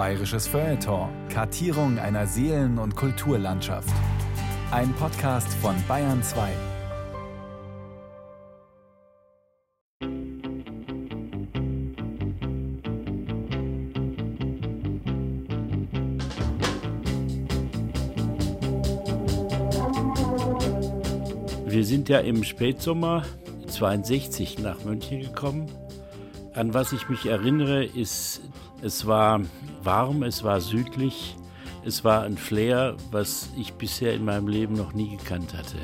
Bayerisches Feuilleton. Kartierung einer Seelen- und Kulturlandschaft. Ein Podcast von Bayern 2. Wir sind ja im Spätsommer 62 nach München gekommen. An was ich mich erinnere, ist, es war warm, es war südlich, es war ein Flair, was ich bisher in meinem Leben noch nie gekannt hatte.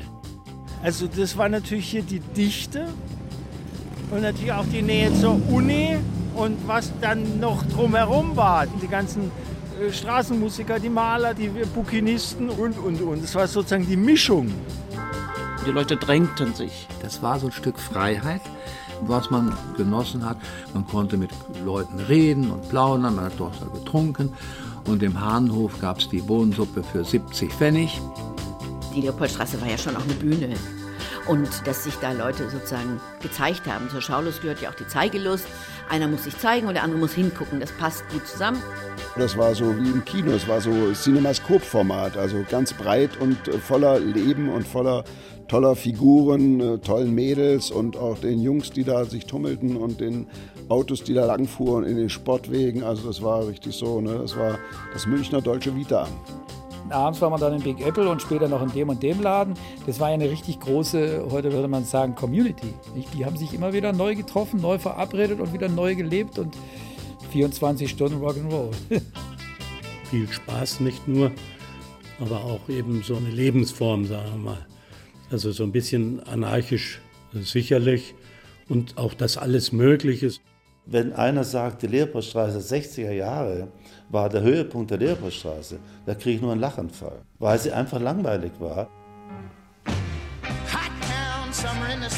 Also das war natürlich hier die Dichte und natürlich auch die Nähe zur Uni und was dann noch drumherum war, die ganzen äh, Straßenmusiker, die Maler, die Bukinisten und, und, und. Das war sozusagen die Mischung. Die Leute drängten sich. Das war so ein Stück Freiheit, was man genossen hat. Man konnte mit Leuten reden und plaudern, man hat dort getrunken. Und im Hahnhof gab es die Bohnensuppe für 70 Pfennig. Die Leopoldstraße war ja schon auch eine Bühne. Und dass sich da Leute sozusagen gezeigt haben. Zur Schaulust gehört ja auch die Zeigelust. Einer muss sich zeigen und der andere muss hingucken. Das passt gut zusammen. Das war so wie im Kino, es war so Cinemascope-Format, also ganz breit und voller Leben und voller toller Figuren, äh, tollen Mädels und auch den Jungs, die da sich tummelten und den Autos, die da langfuhren in den Sportwegen. Also das war richtig so, ne? das war das Münchner Deutsche Vita. Abends war man dann in Big Apple und später noch in dem und dem Laden. Das war ja eine richtig große, heute würde man sagen, Community. Die haben sich immer wieder neu getroffen, neu verabredet und wieder neu gelebt und 24 Stunden Rock'n'Roll. Viel Spaß nicht nur, aber auch eben so eine Lebensform, sagen wir mal. Also so ein bisschen anarchisch sicherlich und auch, dass alles möglich ist. Wenn einer sagt, die Leopoldstraße 60er Jahre war der Höhepunkt der Leopoldstraße, da kriege ich nur einen Lachanfall, weil sie einfach langweilig war. Meile, die Leopoldstraße in den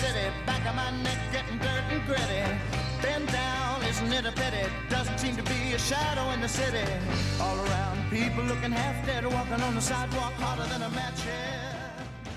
60ern. Eine Sendung von Friedemann Bayer. Don't you know it's a pity the days can't be the nights in the summer, in the city, in the summer, in the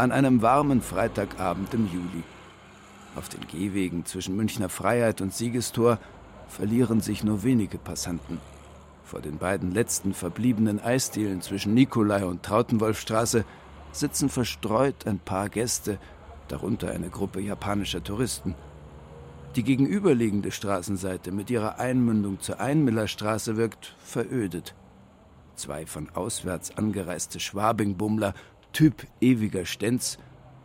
an einem warmen Freitagabend im Juli. Auf den Gehwegen zwischen Münchner Freiheit und Siegestor verlieren sich nur wenige Passanten. Vor den beiden letzten verbliebenen Eisdielen zwischen Nikolai und Trautenwolfstraße sitzen verstreut ein paar Gäste, darunter eine Gruppe japanischer Touristen. Die gegenüberliegende Straßenseite mit ihrer Einmündung zur Einmillerstraße wirkt verödet. Zwei von auswärts angereiste Schwabingbummler, Typ ewiger Stenz,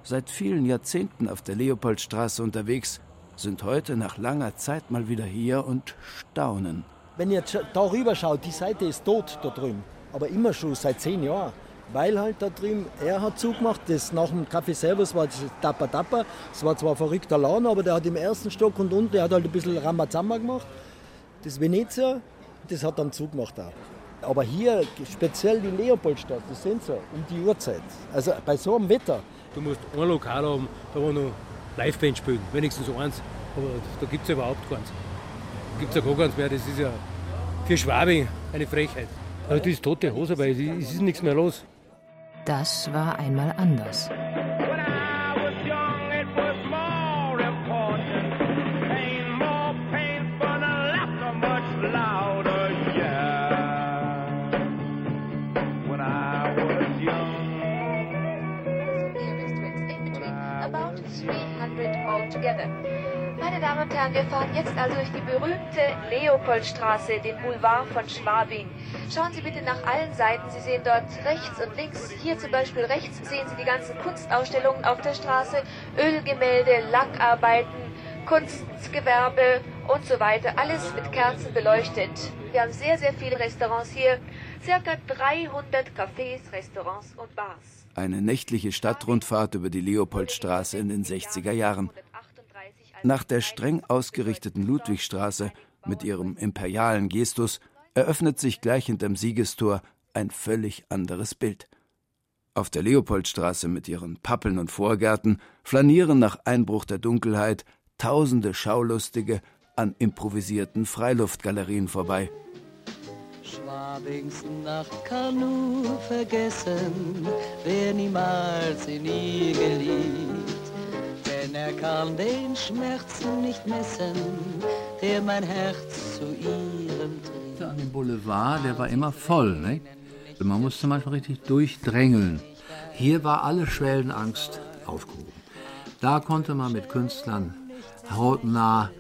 seit vielen Jahrzehnten auf der Leopoldstraße unterwegs, sind heute nach langer Zeit mal wieder hier und staunen. Wenn ihr da rüber schaut, die Seite ist tot da drüben. Aber immer schon seit zehn Jahren. Weil halt da drüben, er hat zugemacht, das nach dem Café Servus war das Tapper Tapper. Es war zwar ein verrückter Laden, aber der hat im ersten Stock und unten, der hat halt ein bisschen Ramazamba gemacht. Das Venezia, das hat dann zugemacht auch. Aber hier speziell die Leopoldstadt, das sind so, um die Uhrzeit. Also bei so einem Wetter. Du musst ein Lokal haben, da wo noch Liveband spielen, wenigstens eins. Aber da gibt es ja überhaupt keins. Da gibt es ja gar keins mehr. Das ist ja für Schwabing eine Frechheit. Also das ist tote Hose, weil es ist nichts mehr los. Das war einmal anders. Damen und Herren, wir fahren jetzt also durch die berühmte Leopoldstraße, den Boulevard von Schwabing. Schauen Sie bitte nach allen Seiten. Sie sehen dort rechts und links. Hier zum Beispiel rechts sehen Sie die ganzen Kunstausstellungen auf der Straße, Ölgemälde, Lackarbeiten, Kunstgewerbe und so weiter. Alles mit Kerzen beleuchtet. Wir haben sehr, sehr viele Restaurants hier. Circa 300 Cafés, Restaurants und Bars. Eine nächtliche Stadtrundfahrt über die Leopoldstraße in den 60er Jahren. Nach der streng ausgerichteten Ludwigstraße mit ihrem imperialen Gestus eröffnet sich gleich hinterm Siegestor ein völlig anderes Bild. Auf der Leopoldstraße mit ihren Pappeln und Vorgärten flanieren nach Einbruch der Dunkelheit tausende Schaulustige an improvisierten Freiluftgalerien vorbei. Schwabings Nacht kann nur vergessen, wer niemals in ihr geliebt. Er kann den Schmerzen nicht messen, der mein Herz zu ihrem trieb. An dem Boulevard, der war immer voll, ne? Man musste manchmal richtig durchdrängeln. Hier war alle Schwellenangst aufgehoben. Da konnte man mit Künstlern hautnah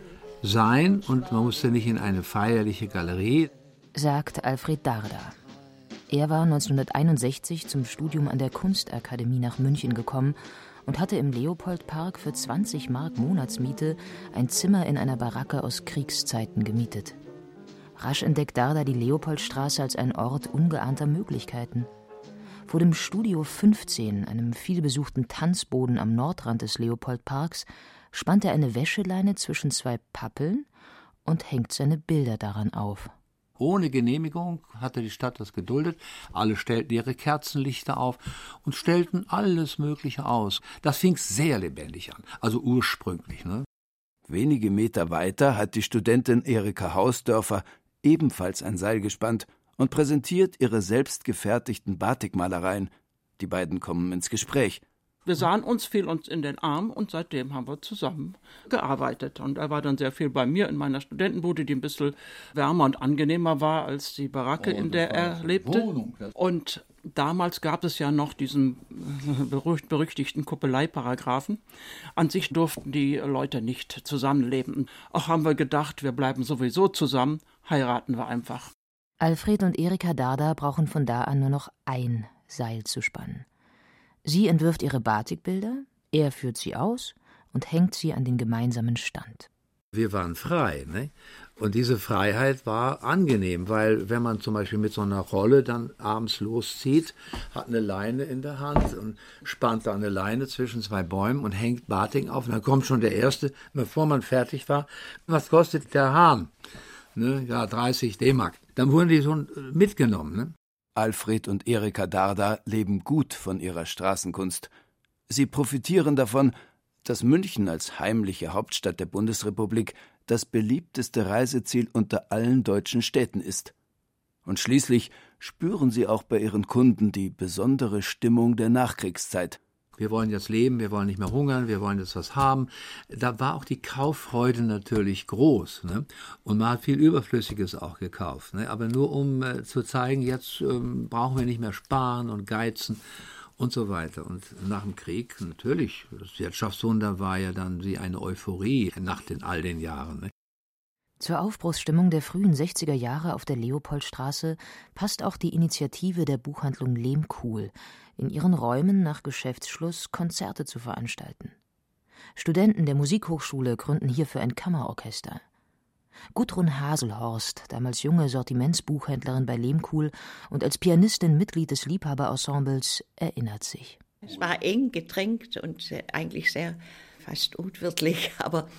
sein und man musste nicht in eine feierliche Galerie. Sagt Alfred Darda. Er war 1961 zum Studium an der Kunstakademie nach München gekommen und hatte im Leopoldpark für 20 Mark Monatsmiete ein Zimmer in einer Baracke aus Kriegszeiten gemietet. Rasch entdeckt Darda die Leopoldstraße als ein Ort ungeahnter Möglichkeiten. Vor dem Studio 15, einem vielbesuchten Tanzboden am Nordrand des Leopoldparks, spannt er eine Wäscheleine zwischen zwei Pappeln und hängt seine Bilder daran auf. Ohne Genehmigung hatte die Stadt das geduldet. Alle stellten ihre Kerzenlichter auf und stellten alles Mögliche aus. Das fing sehr lebendig an, also ursprünglich. Ne? Wenige Meter weiter hat die Studentin Erika Hausdörfer ebenfalls ein Seil gespannt und präsentiert ihre selbstgefertigten Batikmalereien. Die beiden kommen ins Gespräch. Wir sahen uns, fiel uns in den Arm und seitdem haben wir zusammen gearbeitet. Und er war dann sehr viel bei mir in meiner Studentenbude, die ein bisschen wärmer und angenehmer war als die Baracke, oh, in der er lebte. Wohnung. Und damals gab es ja noch diesen berüchtigten Kuppeleieparagraphen. An sich durften die Leute nicht zusammenleben. Auch haben wir gedacht, wir bleiben sowieso zusammen, heiraten wir einfach. Alfred und Erika Darda brauchen von da an nur noch ein Seil zu spannen. Sie entwirft ihre Batikbilder, er führt sie aus und hängt sie an den gemeinsamen Stand. Wir waren frei, ne? Und diese Freiheit war angenehm, weil wenn man zum Beispiel mit so einer Rolle dann abends loszieht, hat eine Leine in der Hand und spannt da eine Leine zwischen zwei Bäumen und hängt Batik auf. Und dann kommt schon der Erste, bevor man fertig war, was kostet der Hahn? Ne? Ja, 30 D-Mark. Dann wurden die schon mitgenommen. Ne? Alfred und Erika Darda leben gut von ihrer Straßenkunst. Sie profitieren davon, dass München als heimliche Hauptstadt der Bundesrepublik das beliebteste Reiseziel unter allen deutschen Städten ist. Und schließlich spüren sie auch bei ihren Kunden die besondere Stimmung der Nachkriegszeit. Wir wollen jetzt leben, wir wollen nicht mehr hungern, wir wollen jetzt was haben. Da war auch die Kauffreude natürlich groß. Ne? Und man hat viel Überflüssiges auch gekauft. Ne? Aber nur um äh, zu zeigen, jetzt ähm, brauchen wir nicht mehr sparen und geizen und so weiter. Und nach dem Krieg natürlich, das Wirtschaftswunder war ja dann wie eine Euphorie nach den, all den Jahren. Ne? Zur Aufbruchsstimmung der frühen 60er Jahre auf der Leopoldstraße passt auch die Initiative der Buchhandlung Lehmkuhl, in ihren Räumen nach Geschäftsschluss Konzerte zu veranstalten. Studenten der Musikhochschule gründen hierfür ein Kammerorchester. Gudrun Haselhorst, damals junge Sortimentsbuchhändlerin bei Lehmkuhl und als Pianistin Mitglied des Liebhaberensembles, erinnert sich. Es war eng gedrängt und eigentlich sehr fast unwirtlich, aber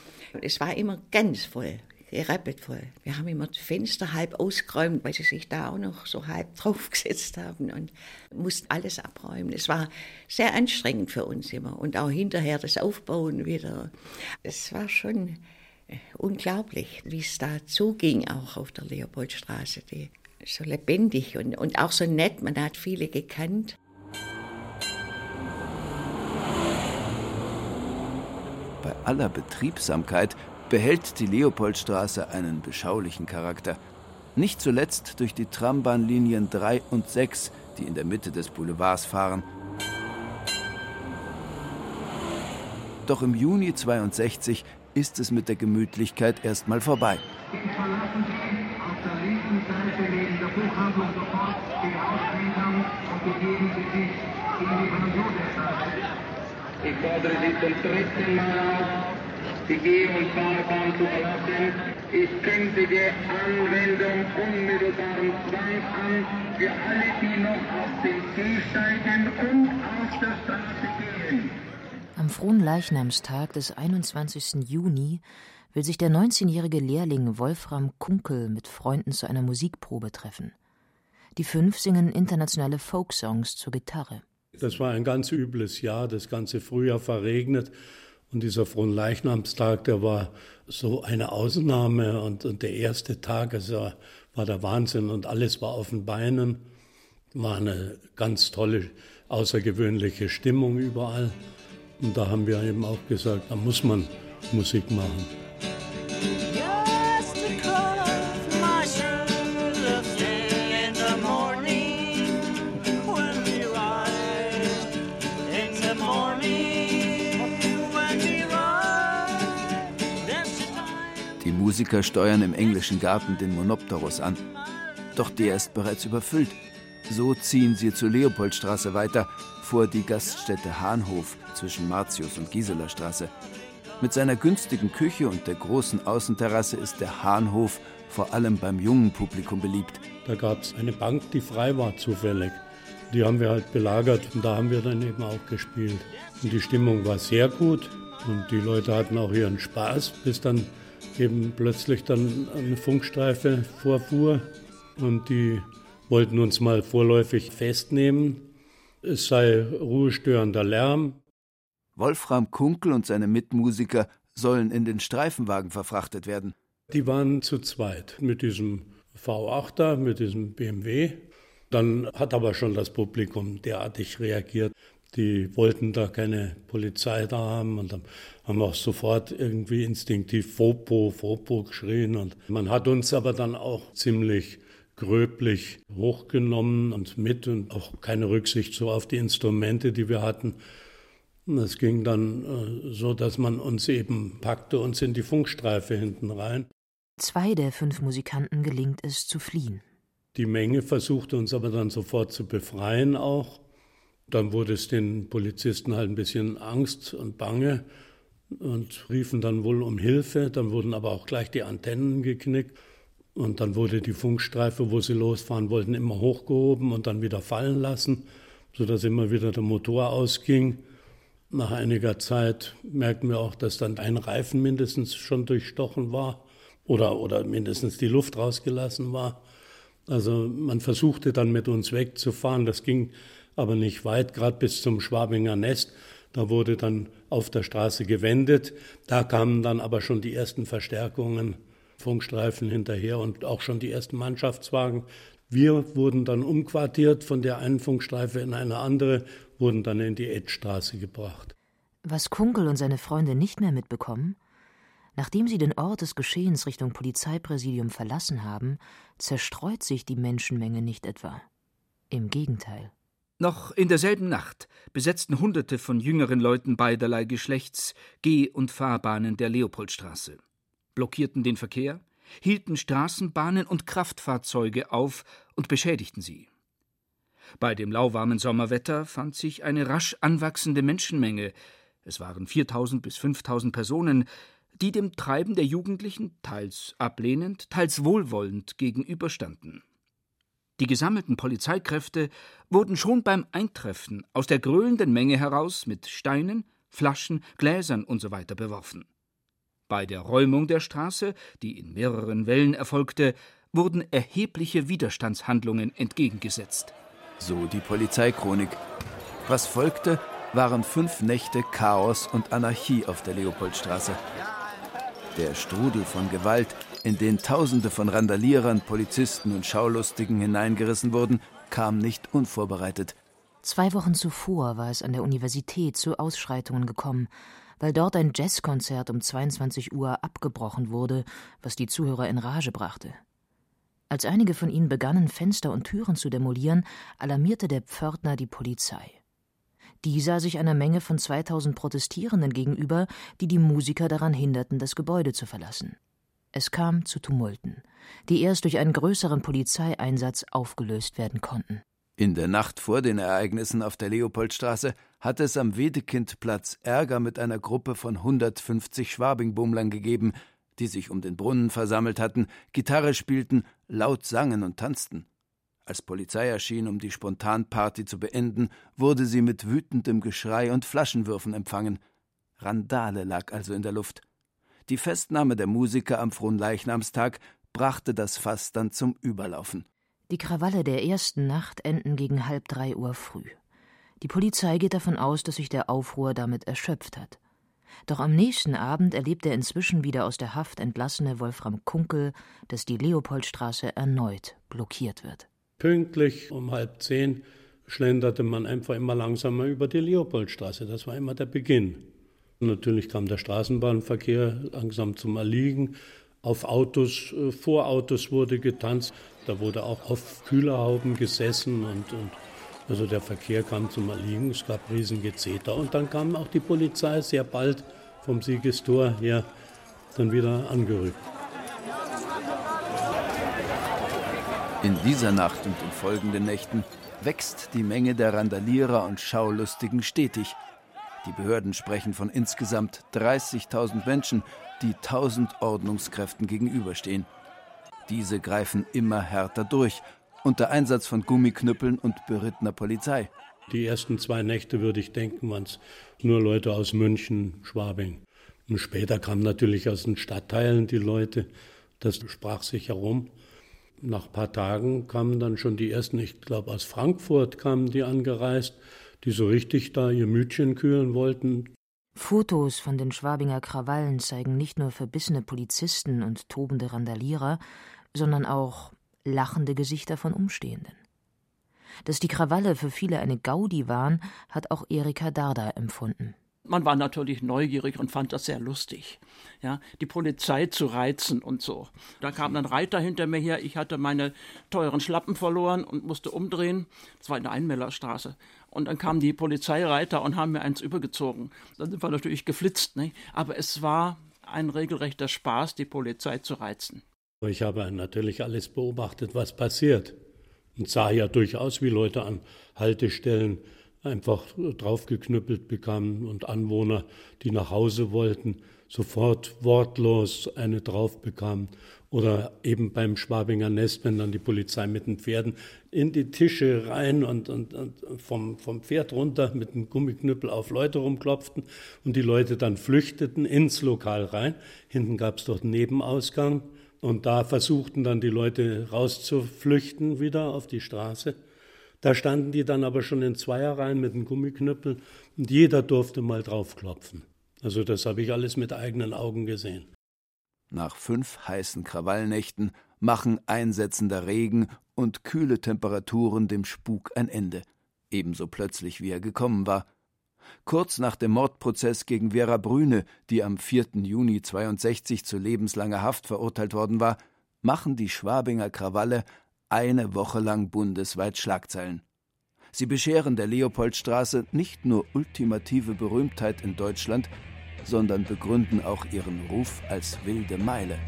es war immer ganz voll gerappelt voll. Wir haben immer die Fenster halb ausgeräumt, weil sie sich da auch noch so halb draufgesetzt haben und mussten alles abräumen. Es war sehr anstrengend für uns immer und auch hinterher das Aufbauen wieder. Es war schon äh, unglaublich, wie es da zuging, auch auf der Leopoldstraße. Die, so lebendig und, und auch so nett, man hat viele gekannt. Bei aller Betriebsamkeit behält die Leopoldstraße einen beschaulichen Charakter. Nicht zuletzt durch die Trambahnlinien 3 und 6, die in der Mitte des Boulevards fahren. Doch im Juni 62 ist es mit der Gemütlichkeit erstmal vorbei. Ich fordere Sie zum dritten Mal auf, Geh- und Fahrbahn zu verlassen. Ich kündige Anwendung unmittelbaren Zwangs an für alle, die noch auf den steigen und aus der Straße gehen. Am frohen Leichnamstag des 21. Juni will sich der 19-jährige Lehrling Wolfram Kunkel mit Freunden zu einer Musikprobe treffen. Die fünf singen internationale Folksongs zur Gitarre. Das war ein ganz übles Jahr, das ganze Frühjahr verregnet. Und dieser Fronleichnamstag, der war so eine Ausnahme. Und, und der erste Tag, also war der Wahnsinn und alles war auf den Beinen. War eine ganz tolle, außergewöhnliche Stimmung überall. Und da haben wir eben auch gesagt, da muss man Musik machen. Musiker steuern im englischen Garten den Monopterus an. Doch der ist bereits überfüllt. So ziehen sie zur Leopoldstraße weiter, vor die Gaststätte Hahnhof zwischen Martius und Gisela Straße. Mit seiner günstigen Küche und der großen Außenterrasse ist der Hahnhof vor allem beim jungen Publikum beliebt. Da gab es eine Bank, die frei war zufällig. Die haben wir halt belagert und da haben wir dann eben auch gespielt. Und die Stimmung war sehr gut und die Leute hatten auch ihren Spaß, bis dann eben plötzlich dann eine Funkstreife vorfuhr und die wollten uns mal vorläufig festnehmen. Es sei ruhestörender Lärm. Wolfram Kunkel und seine Mitmusiker sollen in den Streifenwagen verfrachtet werden. Die waren zu zweit mit diesem V8er, mit diesem BMW. Dann hat aber schon das Publikum derartig reagiert. Die wollten da keine Polizei da haben und dann haben auch sofort irgendwie instinktiv Fopo, Fopo geschrien. Und man hat uns aber dann auch ziemlich gröblich hochgenommen und mit und auch keine Rücksicht so auf die Instrumente, die wir hatten. Es ging dann äh, so, dass man uns eben packte uns in die Funkstreife hinten rein. Zwei der fünf Musikanten gelingt es zu fliehen. Die Menge versuchte uns aber dann sofort zu befreien auch. Dann wurde es den Polizisten halt ein bisschen Angst und Bange und riefen dann wohl um Hilfe. Dann wurden aber auch gleich die Antennen geknickt. Und dann wurde die Funkstreife, wo sie losfahren wollten, immer hochgehoben und dann wieder fallen lassen, sodass immer wieder der Motor ausging. Nach einiger Zeit merkten wir auch, dass dann ein Reifen mindestens schon durchstochen war oder, oder mindestens die Luft rausgelassen war. Also man versuchte dann mit uns wegzufahren, das ging aber nicht weit, gerade bis zum Schwabinger Nest. Da wurde dann auf der Straße gewendet. Da kamen dann aber schon die ersten Verstärkungen Funkstreifen hinterher und auch schon die ersten Mannschaftswagen. Wir wurden dann umquartiert von der einen Funkstreife in eine andere, wurden dann in die Edstraße gebracht. Was Kunkel und seine Freunde nicht mehr mitbekommen? Nachdem sie den Ort des Geschehens Richtung Polizeipräsidium verlassen haben, zerstreut sich die Menschenmenge nicht etwa. Im Gegenteil. Noch in derselben Nacht besetzten Hunderte von jüngeren Leuten beiderlei Geschlechts Geh- und Fahrbahnen der Leopoldstraße blockierten den Verkehr, hielten Straßenbahnen und Kraftfahrzeuge auf und beschädigten sie. Bei dem lauwarmen Sommerwetter fand sich eine rasch anwachsende Menschenmenge, es waren 4000 bis 5000 Personen, die dem Treiben der Jugendlichen teils ablehnend, teils wohlwollend gegenüberstanden. Die gesammelten Polizeikräfte wurden schon beim Eintreffen aus der gröhlenden Menge heraus mit Steinen, Flaschen, Gläsern usw. So beworfen. Bei der Räumung der Straße, die in mehreren Wellen erfolgte, wurden erhebliche Widerstandshandlungen entgegengesetzt. So die Polizeichronik. Was folgte, waren fünf Nächte Chaos und Anarchie auf der Leopoldstraße. Der Strudel von Gewalt, in den Tausende von Randalierern, Polizisten und Schaulustigen hineingerissen wurden, kam nicht unvorbereitet. Zwei Wochen zuvor war es an der Universität zu Ausschreitungen gekommen weil dort ein Jazzkonzert um 22 Uhr abgebrochen wurde, was die Zuhörer in Rage brachte. Als einige von ihnen begannen, Fenster und Türen zu demolieren, alarmierte der Pförtner die Polizei. Die sah sich einer Menge von 2000 Protestierenden gegenüber, die die Musiker daran hinderten, das Gebäude zu verlassen. Es kam zu Tumulten, die erst durch einen größeren Polizeieinsatz aufgelöst werden konnten. In der Nacht vor den Ereignissen auf der Leopoldstraße hatte es am Wedekindplatz Ärger mit einer Gruppe von 150 Schwabingbummlern gegeben, die sich um den Brunnen versammelt hatten, Gitarre spielten, laut sangen und tanzten. Als Polizei erschien, um die Spontanparty zu beenden, wurde sie mit wütendem Geschrei und Flaschenwürfen empfangen. Randale lag also in der Luft. Die Festnahme der Musiker am Fronleichnamstag brachte das Fass dann zum Überlaufen. Die Krawalle der ersten Nacht enden gegen halb drei Uhr früh. Die Polizei geht davon aus, dass sich der Aufruhr damit erschöpft hat. Doch am nächsten Abend erlebt der inzwischen wieder aus der Haft entlassene Wolfram Kunkel, dass die Leopoldstraße erneut blockiert wird. Pünktlich um halb zehn schlenderte man einfach immer langsamer über die Leopoldstraße. Das war immer der Beginn. Natürlich kam der Straßenbahnverkehr langsam zum Erliegen. Auf Autos, äh, vor Autos wurde getanzt. Da wurde auch auf Kühlerhauben gesessen und, und also der Verkehr kam zum Erliegen. Es gab Riesengezeter. Und dann kam auch die Polizei sehr bald vom Siegestor her dann wieder angerückt. In dieser Nacht und in folgenden Nächten wächst die Menge der Randalierer und Schaulustigen stetig. Die Behörden sprechen von insgesamt 30.000 Menschen, die 1000 Ordnungskräften gegenüberstehen. Diese greifen immer härter durch, unter Einsatz von Gummiknüppeln und berittener Polizei. Die ersten zwei Nächte, würde ich denken, waren es nur Leute aus München, Schwabing. Und später kamen natürlich aus den Stadtteilen die Leute. Das sprach sich herum. Nach ein paar Tagen kamen dann schon die ersten, ich glaube aus Frankfurt kamen die angereist, die so richtig da ihr Mütchen kühlen wollten. Fotos von den Schwabinger Krawallen zeigen nicht nur verbissene Polizisten und tobende Randalierer, sondern auch lachende Gesichter von Umstehenden. Dass die Krawalle für viele eine Gaudi waren, hat auch Erika Darda empfunden. Man war natürlich neugierig und fand das sehr lustig, ja, die Polizei zu reizen und so. Da kam ein Reiter hinter mir her. Ich hatte meine teuren Schlappen verloren und musste umdrehen. Das war in der Einmellerstraße. Und dann kamen die Polizeireiter und haben mir eins übergezogen. Dann sind wir natürlich geflitzt, ne? aber es war ein regelrechter Spaß, die Polizei zu reizen. Ich habe natürlich alles beobachtet, was passiert. Und sah ja durchaus, wie Leute an Haltestellen einfach draufgeknüppelt bekamen und Anwohner, die nach Hause wollten, sofort wortlos eine drauf bekamen. Oder eben beim Schwabinger Nest, wenn dann die Polizei mit den Pferden in die Tische rein und, und, und vom, vom Pferd runter mit einem Gummiknüppel auf Leute rumklopften und die Leute dann flüchteten ins Lokal rein. Hinten gab es dort einen Nebenausgang und da versuchten dann die Leute rauszuflüchten wieder auf die Straße. Da standen die dann aber schon in Zweierreihen mit einem Gummiknüppel und jeder durfte mal draufklopfen. Also das habe ich alles mit eigenen Augen gesehen. Nach fünf heißen Krawallnächten machen einsetzender Regen und kühle Temperaturen dem Spuk ein Ende, ebenso plötzlich wie er gekommen war. Kurz nach dem Mordprozess gegen Vera Brüne, die am 4. Juni 62 zu lebenslanger Haft verurteilt worden war, machen die Schwabinger Krawalle eine Woche lang bundesweit Schlagzeilen. Sie bescheren der Leopoldstraße nicht nur ultimative Berühmtheit in Deutschland, sondern begründen auch ihren Ruf als wilde Meile.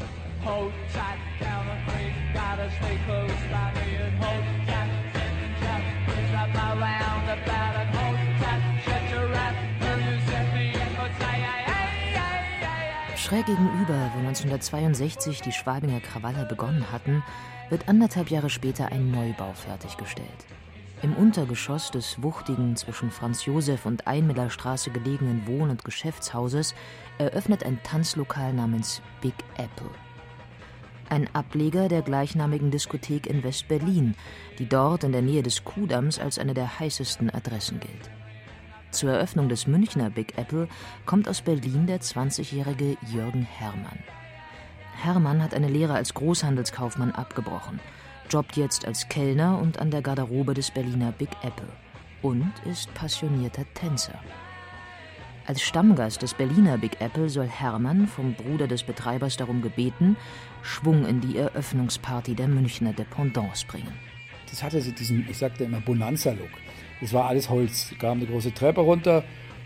Schräg gegenüber, wo 1962 die Schwabinger Krawalle begonnen hatten, wird anderthalb Jahre später ein Neubau fertiggestellt. Im Untergeschoss des wuchtigen, zwischen Franz Josef und Einmillerstraße gelegenen Wohn- und Geschäftshauses eröffnet ein Tanzlokal namens Big Apple. Ein Ableger der gleichnamigen Diskothek in West-Berlin, die dort in der Nähe des Kuhdamms als eine der heißesten Adressen gilt. Zur Eröffnung des Münchner Big Apple kommt aus Berlin der 20-jährige Jürgen Herrmann. Hermann hat eine Lehre als Großhandelskaufmann abgebrochen, jobbt jetzt als Kellner und an der Garderobe des Berliner Big Apple und ist passionierter Tänzer. Als Stammgast des Berliner Big Apple soll Hermann vom Bruder des Betreibers darum gebeten, Schwung in die Eröffnungsparty der Münchner Dependance bringen. Das hatte so diesen, ich sagte immer, Bonanza-Look. Das war alles Holz. Es kam eine große Treppe runter,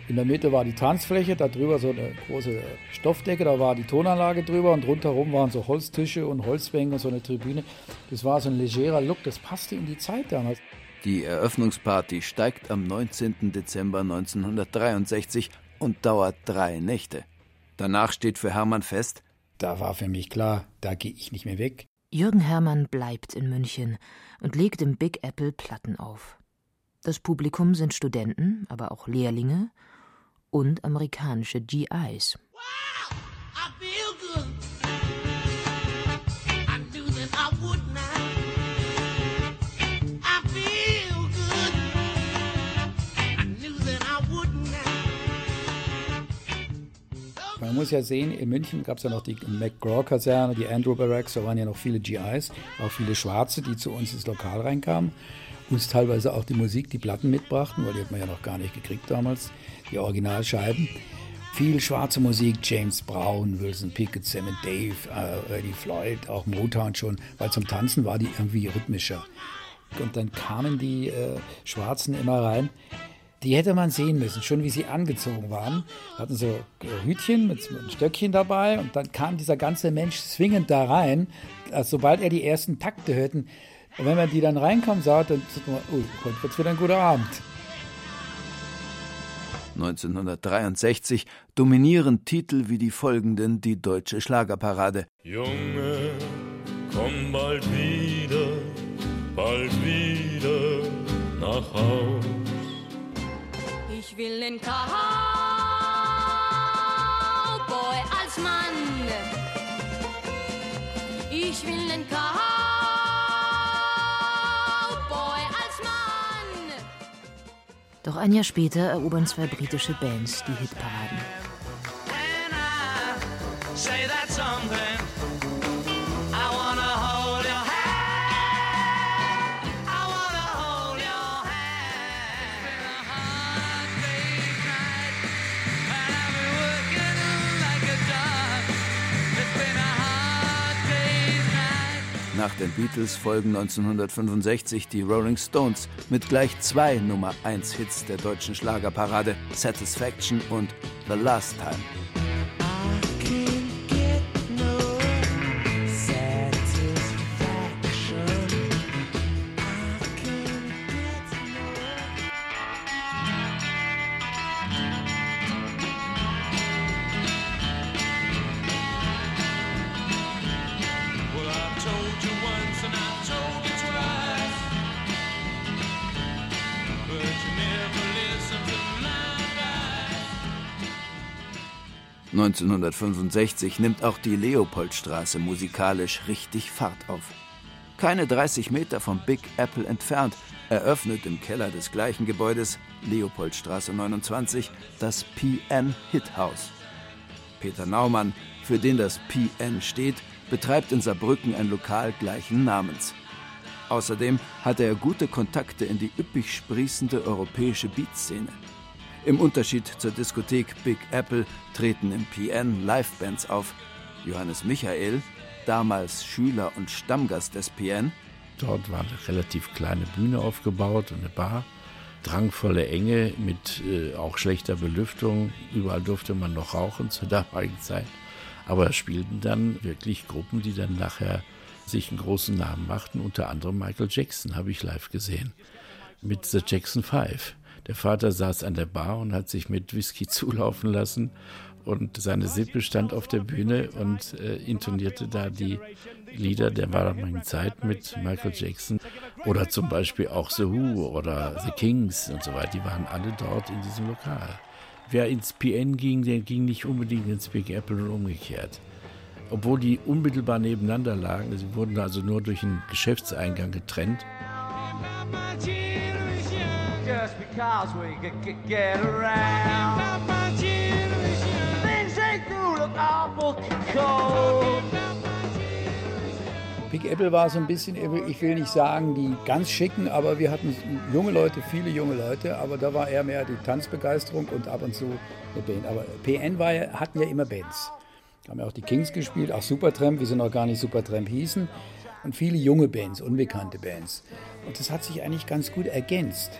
in der Mitte war die Tanzfläche, da drüber so eine große Stoffdecke, da war die Tonanlage drüber und rundherum waren so Holztische und Holzbänke und so eine Tribüne. Das war so ein legerer Look, das passte in die Zeit damals. Die Eröffnungsparty steigt am 19. Dezember 1963 und dauert drei Nächte. Danach steht für Hermann fest, da war für mich klar, da gehe ich nicht mehr weg. Jürgen Hermann bleibt in München und legt im Big Apple Platten auf. Das Publikum sind Studenten, aber auch Lehrlinge und amerikanische GIs. Man muss ja sehen, in München gab es ja noch die McGraw-Kaserne, die Andrew Barracks, da waren ja noch viele GIs, auch viele Schwarze, die zu uns ins Lokal reinkamen. Uns teilweise auch die Musik, die Platten mitbrachten, weil die hat man ja noch gar nicht gekriegt damals, die Originalscheiben. Viel schwarze Musik, James Brown, Wilson Pickett, Sam and Dave, äh, Eddie Floyd, auch Motown schon, weil zum Tanzen war die irgendwie rhythmischer. Und dann kamen die äh, Schwarzen immer rein. Die hätte man sehen müssen, schon wie sie angezogen waren. Hatten so Hütchen mit, einem Stöckchen dabei und dann kam dieser ganze Mensch zwingend da rein. Also, sobald er die ersten Takte hörten, und wenn man die dann reinkommen sah, dann sagt man, oh, heute wird wieder ein guter Abend. 1963 dominieren Titel wie die folgenden die deutsche Schlagerparade. Junge, komm bald wieder, bald wieder nach Haus. Ich will den Cowboy Doch ein Jahr später erobern zwei britische Bands die Hitparaden. Nach den Beatles folgen 1965 die Rolling Stones mit gleich zwei Nummer 1 Hits der deutschen Schlagerparade, Satisfaction und The Last Time. 1965 nimmt auch die Leopoldstraße musikalisch richtig Fahrt auf. Keine 30 Meter vom Big Apple entfernt eröffnet im Keller des gleichen Gebäudes, Leopoldstraße 29, das PN Hit House. Peter Naumann, für den das PN steht, betreibt in Saarbrücken ein Lokal gleichen Namens. Außerdem hatte er gute Kontakte in die üppig sprießende europäische Beatszene. Im Unterschied zur Diskothek Big Apple treten im PN Livebands auf. Johannes Michael, damals Schüler und Stammgast des PN, Dort war eine relativ kleine Bühne aufgebaut und eine Bar. Drangvolle Enge mit äh, auch schlechter Belüftung. Überall durfte man noch rauchen zur damaligen Zeit. Aber spielten dann wirklich Gruppen, die dann nachher sich einen großen Namen machten. Unter anderem Michael Jackson habe ich live gesehen. Mit The Jackson Five. Der Vater saß an der Bar und hat sich mit Whisky zulaufen lassen. Und seine Sippe stand auf der Bühne und äh, intonierte da die Lieder der damaligen Zeit mit Michael Jackson. Oder zum Beispiel auch The Who oder The Kings und so weiter. Die waren alle dort in diesem Lokal. Wer ins PN ging, der ging nicht unbedingt ins Big Apple und umgekehrt. Obwohl die unmittelbar nebeneinander lagen, sie wurden also nur durch einen Geschäftseingang getrennt. Just because we could get around. Things they do look awful cold. Big Apple war so ein bisschen, ich will nicht sagen, die ganz schicken, aber wir hatten junge Leute, viele junge Leute, aber da war eher mehr die Tanzbegeisterung und ab und zu eine Band. Aber PN war hatten ja immer Bands. Haben ja auch die Kings gespielt, auch Supertramp, wie sie noch gar nicht Supertramp hießen. Und viele junge Bands, unbekannte Bands. Und das hat sich eigentlich ganz gut ergänzt.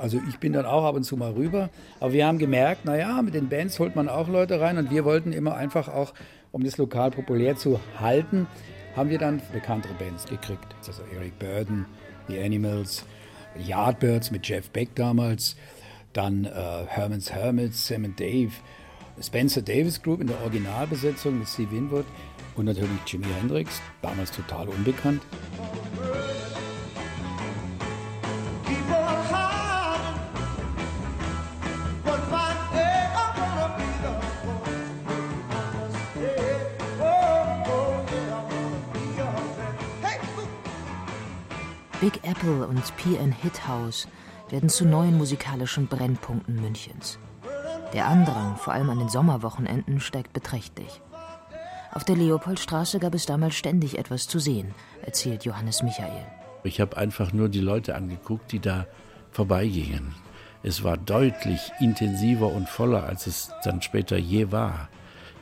Also ich bin dann auch ab und zu mal rüber, aber wir haben gemerkt, naja, mit den Bands holt man auch Leute rein. Und wir wollten immer einfach auch, um das Lokal populär zu halten, haben wir dann bekanntere Bands gekriegt. Also Eric Burden, The Animals, Yardbirds mit Jeff Beck damals, dann äh, Herman's Hermits, Sam and Dave, Spencer Davis Group in der Originalbesetzung mit Steve Winwood. Und natürlich Jimi Hendrix, damals total unbekannt. Apple und PN Hit House werden zu neuen musikalischen Brennpunkten Münchens. Der Andrang, vor allem an den Sommerwochenenden, steigt beträchtlich. Auf der Leopoldstraße gab es damals ständig etwas zu sehen, erzählt Johannes Michael. Ich habe einfach nur die Leute angeguckt, die da vorbeigingen. Es war deutlich intensiver und voller, als es dann später je war.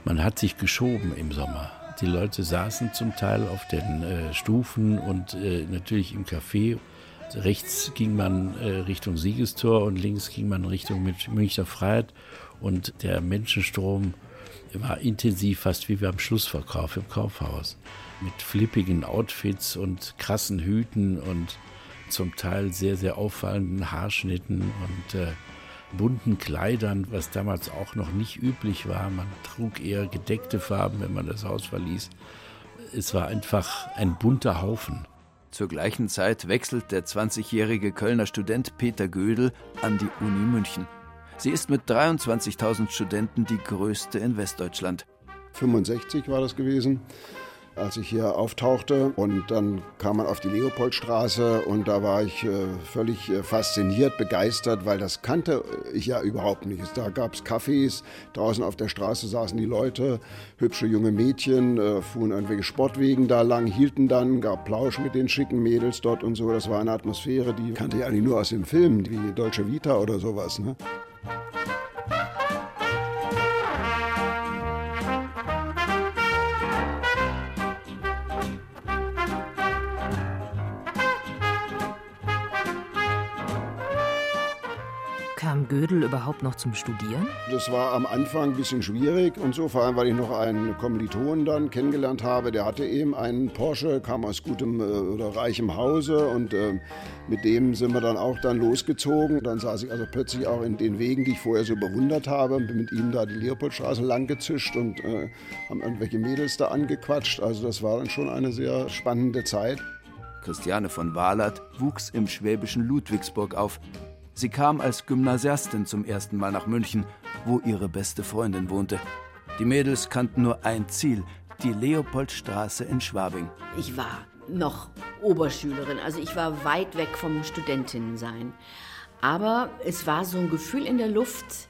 Man hat sich geschoben im Sommer. Die Leute saßen zum Teil auf den äh, Stufen und äh, natürlich im Café. Rechts ging man äh, Richtung Siegestor und links ging man Richtung Münchner Freiheit. Und der Menschenstrom war intensiv, fast wie beim Schlussverkauf im Kaufhaus. Mit flippigen Outfits und krassen Hüten und zum Teil sehr, sehr auffallenden Haarschnitten und äh, bunten Kleidern, was damals auch noch nicht üblich war. Man trug eher gedeckte Farben, wenn man das Haus verließ. Es war einfach ein bunter Haufen. Zur gleichen Zeit wechselt der 20-jährige Kölner Student Peter Gödel an die Uni München. Sie ist mit 23.000 Studenten die größte in Westdeutschland. 65 war das gewesen als ich hier auftauchte. Und dann kam man auf die Leopoldstraße und da war ich äh, völlig äh, fasziniert, begeistert, weil das kannte ich ja überhaupt nicht. Da gab es Cafés, draußen auf der Straße saßen die Leute, hübsche junge Mädchen, äh, fuhren irgendwelche Sportwegen da lang, hielten dann, gab Plausch mit den schicken Mädels dort und so. Das war eine Atmosphäre, die kannte ich eigentlich nur aus dem Film, wie Deutsche Vita oder sowas. Ne? Kam Gödel überhaupt noch zum Studieren? Das war am Anfang ein bisschen schwierig und so, vor allem weil ich noch einen Kommilitonen dann kennengelernt habe. Der hatte eben einen Porsche, kam aus gutem äh, oder reichem Hause und äh, mit dem sind wir dann auch dann losgezogen. Dann saß ich also plötzlich auch in den Wegen, die ich vorher so bewundert habe, bin mit ihm da die Leopoldstraße lang gezischt und äh, haben irgendwelche Mädels da angequatscht. Also das war dann schon eine sehr spannende Zeit. Christiane von Wahlert wuchs im schwäbischen Ludwigsburg auf. Sie kam als Gymnasiastin zum ersten Mal nach München, wo ihre beste Freundin wohnte. Die Mädels kannten nur ein Ziel, die Leopoldstraße in Schwabing. Ich war noch Oberschülerin, also ich war weit weg vom Studentinnensein. Aber es war so ein Gefühl in der Luft,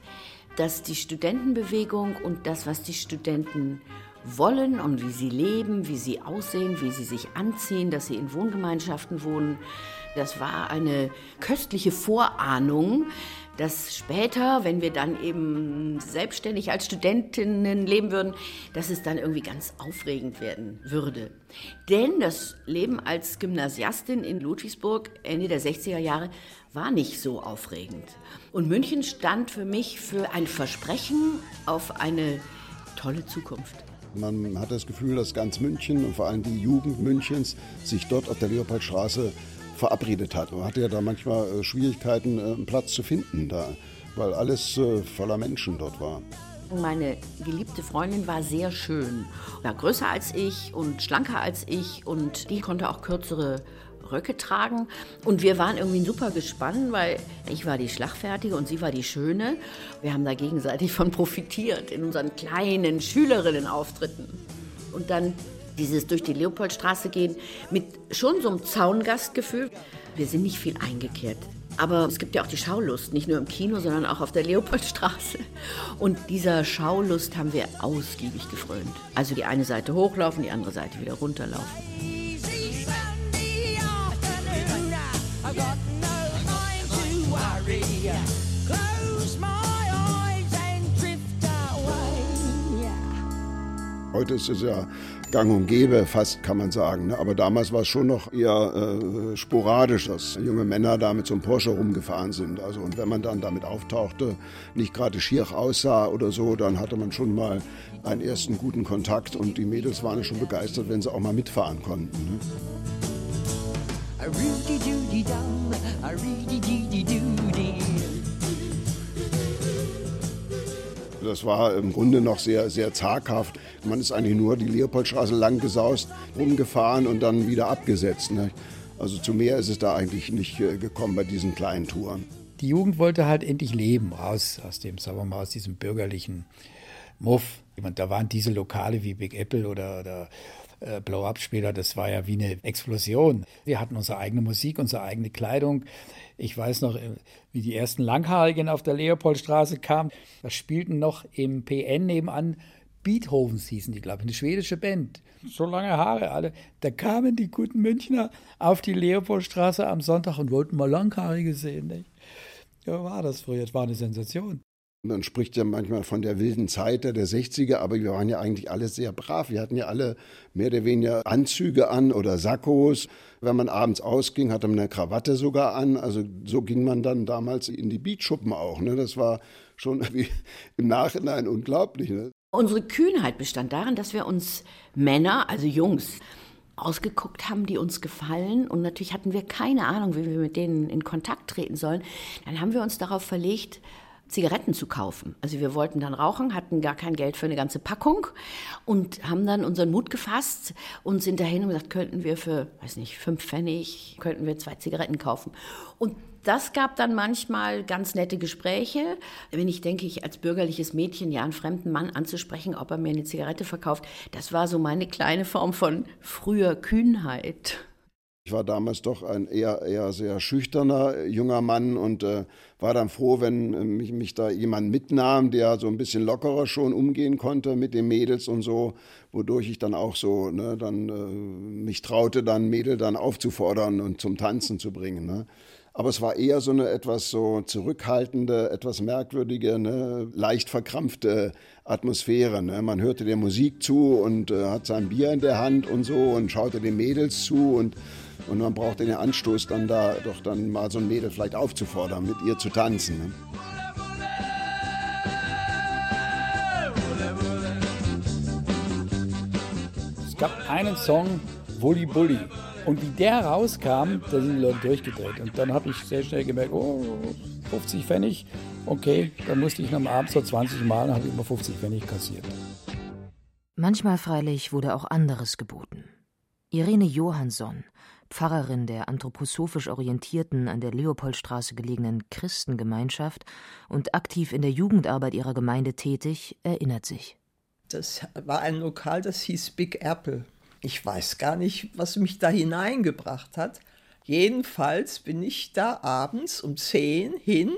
dass die Studentenbewegung und das, was die Studenten wollen und wie sie leben, wie sie aussehen, wie sie sich anziehen, dass sie in Wohngemeinschaften wohnen, das war eine köstliche Vorahnung, dass später, wenn wir dann eben selbstständig als Studentinnen leben würden, dass es dann irgendwie ganz aufregend werden würde. Denn das Leben als Gymnasiastin in Ludwigsburg Ende der 60er Jahre war nicht so aufregend. Und München stand für mich für ein Versprechen auf eine tolle Zukunft. Man hat das Gefühl, dass ganz München und vor allem die Jugend Münchens sich dort auf der Leopoldstraße verabredet hat. Man hatte ja da manchmal äh, Schwierigkeiten, äh, einen Platz zu finden da, weil alles äh, voller Menschen dort war. Meine geliebte Freundin war sehr schön, war größer als ich und schlanker als ich und die konnte auch kürzere Röcke tragen. Und wir waren irgendwie super gespannt, weil ich war die Schlagfertige und sie war die Schöne. Wir haben da gegenseitig von profitiert in unseren kleinen Schülerinnenauftritten. Und dann dieses durch die Leopoldstraße gehen mit schon so einem Zaungastgefühl. Wir sind nicht viel eingekehrt. Aber es gibt ja auch die Schaulust, nicht nur im Kino, sondern auch auf der Leopoldstraße. Und dieser Schaulust haben wir ausgiebig gefrönt. Also die eine Seite hochlaufen, die andere Seite wieder runterlaufen. Heute ist es ja gang und gäbe, fast kann man sagen. Ne? Aber damals war es schon noch eher äh, sporadisch, dass junge Männer da mit so einem Porsche rumgefahren sind. Also, und wenn man dann damit auftauchte, nicht gerade schier aussah oder so, dann hatte man schon mal einen ersten guten Kontakt und die Mädels waren schon begeistert, wenn sie auch mal mitfahren konnten. Ne? Das war im Grunde noch sehr, sehr zaghaft. Man ist eigentlich nur die Leopoldstraße lang gesaust, rumgefahren und dann wieder abgesetzt. Ne? Also zu mehr ist es da eigentlich nicht äh, gekommen bei diesen kleinen Touren. Die Jugend wollte halt endlich leben, raus aus dem, sagen wir mal, aus diesem bürgerlichen Muff. Und da waren diese Lokale wie Big Apple oder, oder äh, Blow-Up später, das war ja wie eine Explosion. Wir hatten unsere eigene Musik, unsere eigene Kleidung. Ich weiß noch, äh, wie die ersten Langhaarigen auf der Leopoldstraße kamen. Da spielten noch im PN nebenan Beethovens hießen die, glaube ich, eine schwedische Band. So lange Haare alle. Da kamen die guten Münchner auf die Leopoldstraße am Sonntag und wollten mal Langhaarige sehen. Nicht? Ja, war das früher. Das war eine Sensation. Man spricht ja manchmal von der wilden Zeit der 60er, aber wir waren ja eigentlich alle sehr brav. Wir hatten ja alle mehr oder weniger Anzüge an oder Sakkos. Wenn man abends ausging, hatte man eine Krawatte sogar an. Also so ging man dann damals in die Beatschuppen auch. Ne? Das war schon im Nachhinein unglaublich. Ne? Unsere Kühnheit bestand darin, dass wir uns Männer, also Jungs, ausgeguckt haben, die uns gefallen. Und natürlich hatten wir keine Ahnung, wie wir mit denen in Kontakt treten sollen. Dann haben wir uns darauf verlegt, Zigaretten zu kaufen. Also wir wollten dann rauchen, hatten gar kein Geld für eine ganze Packung und haben dann unseren Mut gefasst und sind dahin und gesagt, könnten wir für, weiß nicht, fünf Pfennig, könnten wir zwei Zigaretten kaufen. Und das gab dann manchmal ganz nette Gespräche. Wenn ich denke, ich als bürgerliches Mädchen ja einen fremden Mann anzusprechen, ob er mir eine Zigarette verkauft, das war so meine kleine Form von früher Kühnheit. Ich war damals doch ein eher, eher sehr schüchterner junger Mann und äh, war dann froh, wenn äh, mich, mich da jemand mitnahm, der so ein bisschen lockerer schon umgehen konnte mit den Mädels und so, wodurch ich dann auch so ne, dann äh, mich traute, dann Mädel dann aufzufordern und zum Tanzen zu bringen. Ne. Aber es war eher so eine etwas so zurückhaltende, etwas merkwürdige, ne, leicht verkrampfte Atmosphäre. Ne. Man hörte der Musik zu und äh, hat sein Bier in der Hand und so und schaute den Mädels zu und und man braucht den Anstoß, dann da doch dann mal so ein Mädel vielleicht aufzufordern, mit ihr zu tanzen. Ne? Es gab einen Song, Wulli Bulli. Und wie der rauskam, da sind die Leute durchgedreht. Und dann habe ich sehr schnell gemerkt, oh, 50 Pfennig, okay, dann musste ich am Abend so 20 Mal, habe ich immer 50 Pfennig kassiert. Manchmal freilich wurde auch anderes geboten. Irene Johansson, Pfarrerin der anthroposophisch orientierten, an der Leopoldstraße gelegenen Christengemeinschaft und aktiv in der Jugendarbeit ihrer Gemeinde tätig, erinnert sich. Das war ein Lokal, das hieß Big Apple. Ich weiß gar nicht, was mich da hineingebracht hat. Jedenfalls bin ich da abends um 10 hin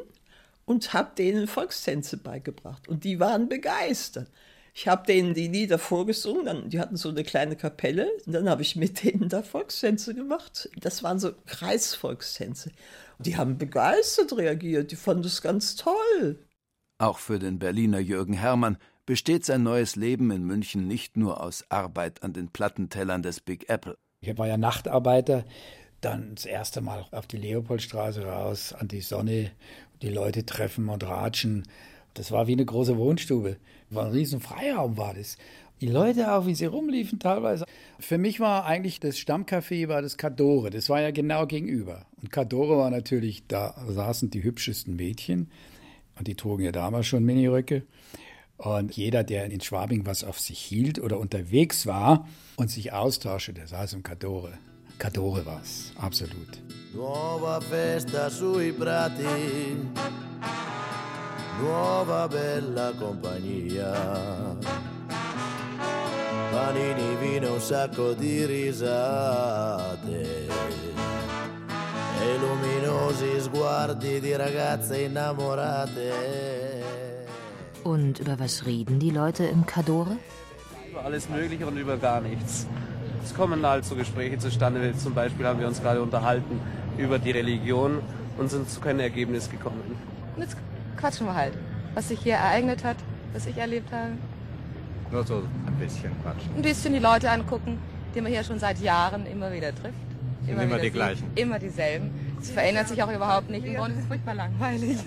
und habe denen Volkstänze beigebracht. Und die waren begeistert. Ich habe denen die Lieder vorgesungen, dann, die hatten so eine kleine Kapelle, und dann habe ich mit denen da Volkstänze gemacht. Das waren so Kreisvolkstänze. Und die haben begeistert reagiert, die fanden das ganz toll. Auch für den Berliner Jürgen Herrmann besteht sein neues Leben in München nicht nur aus Arbeit an den Plattentellern des Big Apple. Ich war ja Nachtarbeiter, dann das erste Mal auf die Leopoldstraße raus, an die Sonne, die Leute treffen und ratschen. Das war wie eine große Wohnstube. War ein riesen Freiraum war das. Die Leute auch, wie sie rumliefen teilweise. Für mich war eigentlich das Stammcafé war das Cadore. Das war ja genau gegenüber. Und Cadore war natürlich, da saßen die hübschesten Mädchen. Und die trugen ja damals schon Miniröcke. Und jeder, der in Schwabing was auf sich hielt oder unterwegs war und sich austauschte, der saß im Cadore. Cadore war es, absolut. Nuova festa sui prati, nuova bella compagnia. Panini, vino, un sacco di risate. E luminosi sguardi di ragazze innamorate. Und über was reden die Leute im Cadore? Über alles Mögliche und über gar nichts. Es kommen halt so Gespräche zustande. Zum Beispiel haben wir uns gerade unterhalten über die Religion und sind zu keinem Ergebnis gekommen. Jetzt quatschen wir halt, was sich hier ereignet hat, was ich erlebt habe. Nur so ein bisschen quatschen. Ein bisschen die Leute angucken, die man hier schon seit Jahren immer wieder trifft. Sind immer wieder die sieht. gleichen. Immer dieselben. Es verändert sich auch überhaupt nicht. Im Grunde ist es furchtbar langweilig.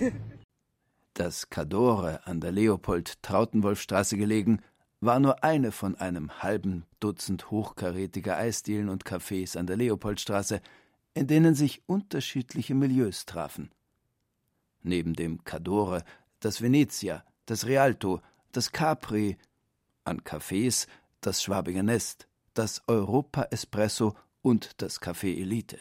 Das Cadore an der Leopold-Trautenwolf-Straße gelegen, war nur eine von einem halben Dutzend hochkarätiger Eisdielen und Cafés an der Leopoldstraße, in denen sich unterschiedliche Milieus trafen. Neben dem Cadore das Venezia, das Rialto, das Capri, an Cafés das Schwabinger Nest, das Europa Espresso und das Café Elite.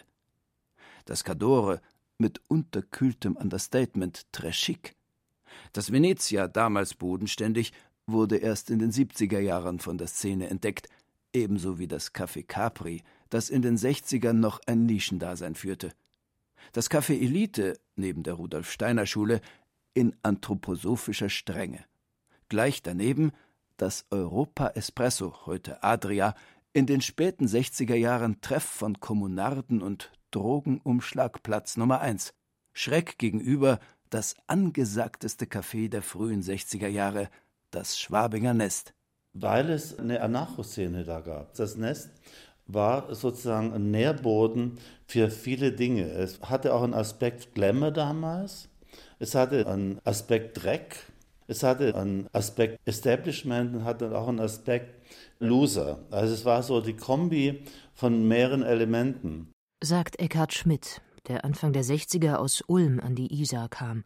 Das Cadore mit unterkühltem Understatement très. Das Venezia, damals bodenständig, wurde erst in den 70er Jahren von der Szene entdeckt, ebenso wie das Café Capri, das in den 60ern noch ein Nischendasein führte. Das Café Elite, neben der Rudolf Steiner Schule, in anthroposophischer Strenge. Gleich daneben das Europa Espresso, heute Adria, in den späten 60er Jahren Treff von Kommunarden und Drogenumschlagplatz Nummer 1. Schreck gegenüber das angesagteste Café der frühen 60er Jahre, das Schwabinger Nest. Weil es eine Anarcho-Szene da gab. Das Nest war sozusagen ein Nährboden für viele Dinge. Es hatte auch einen Aspekt Glamour damals. Es hatte einen Aspekt Dreck. Es hatte einen Aspekt Establishment und hatte auch einen Aspekt Loser. Also es war so die Kombi von mehreren Elementen. Sagt Eckhard Schmidt, der Anfang der 60er aus Ulm an die Isar kam.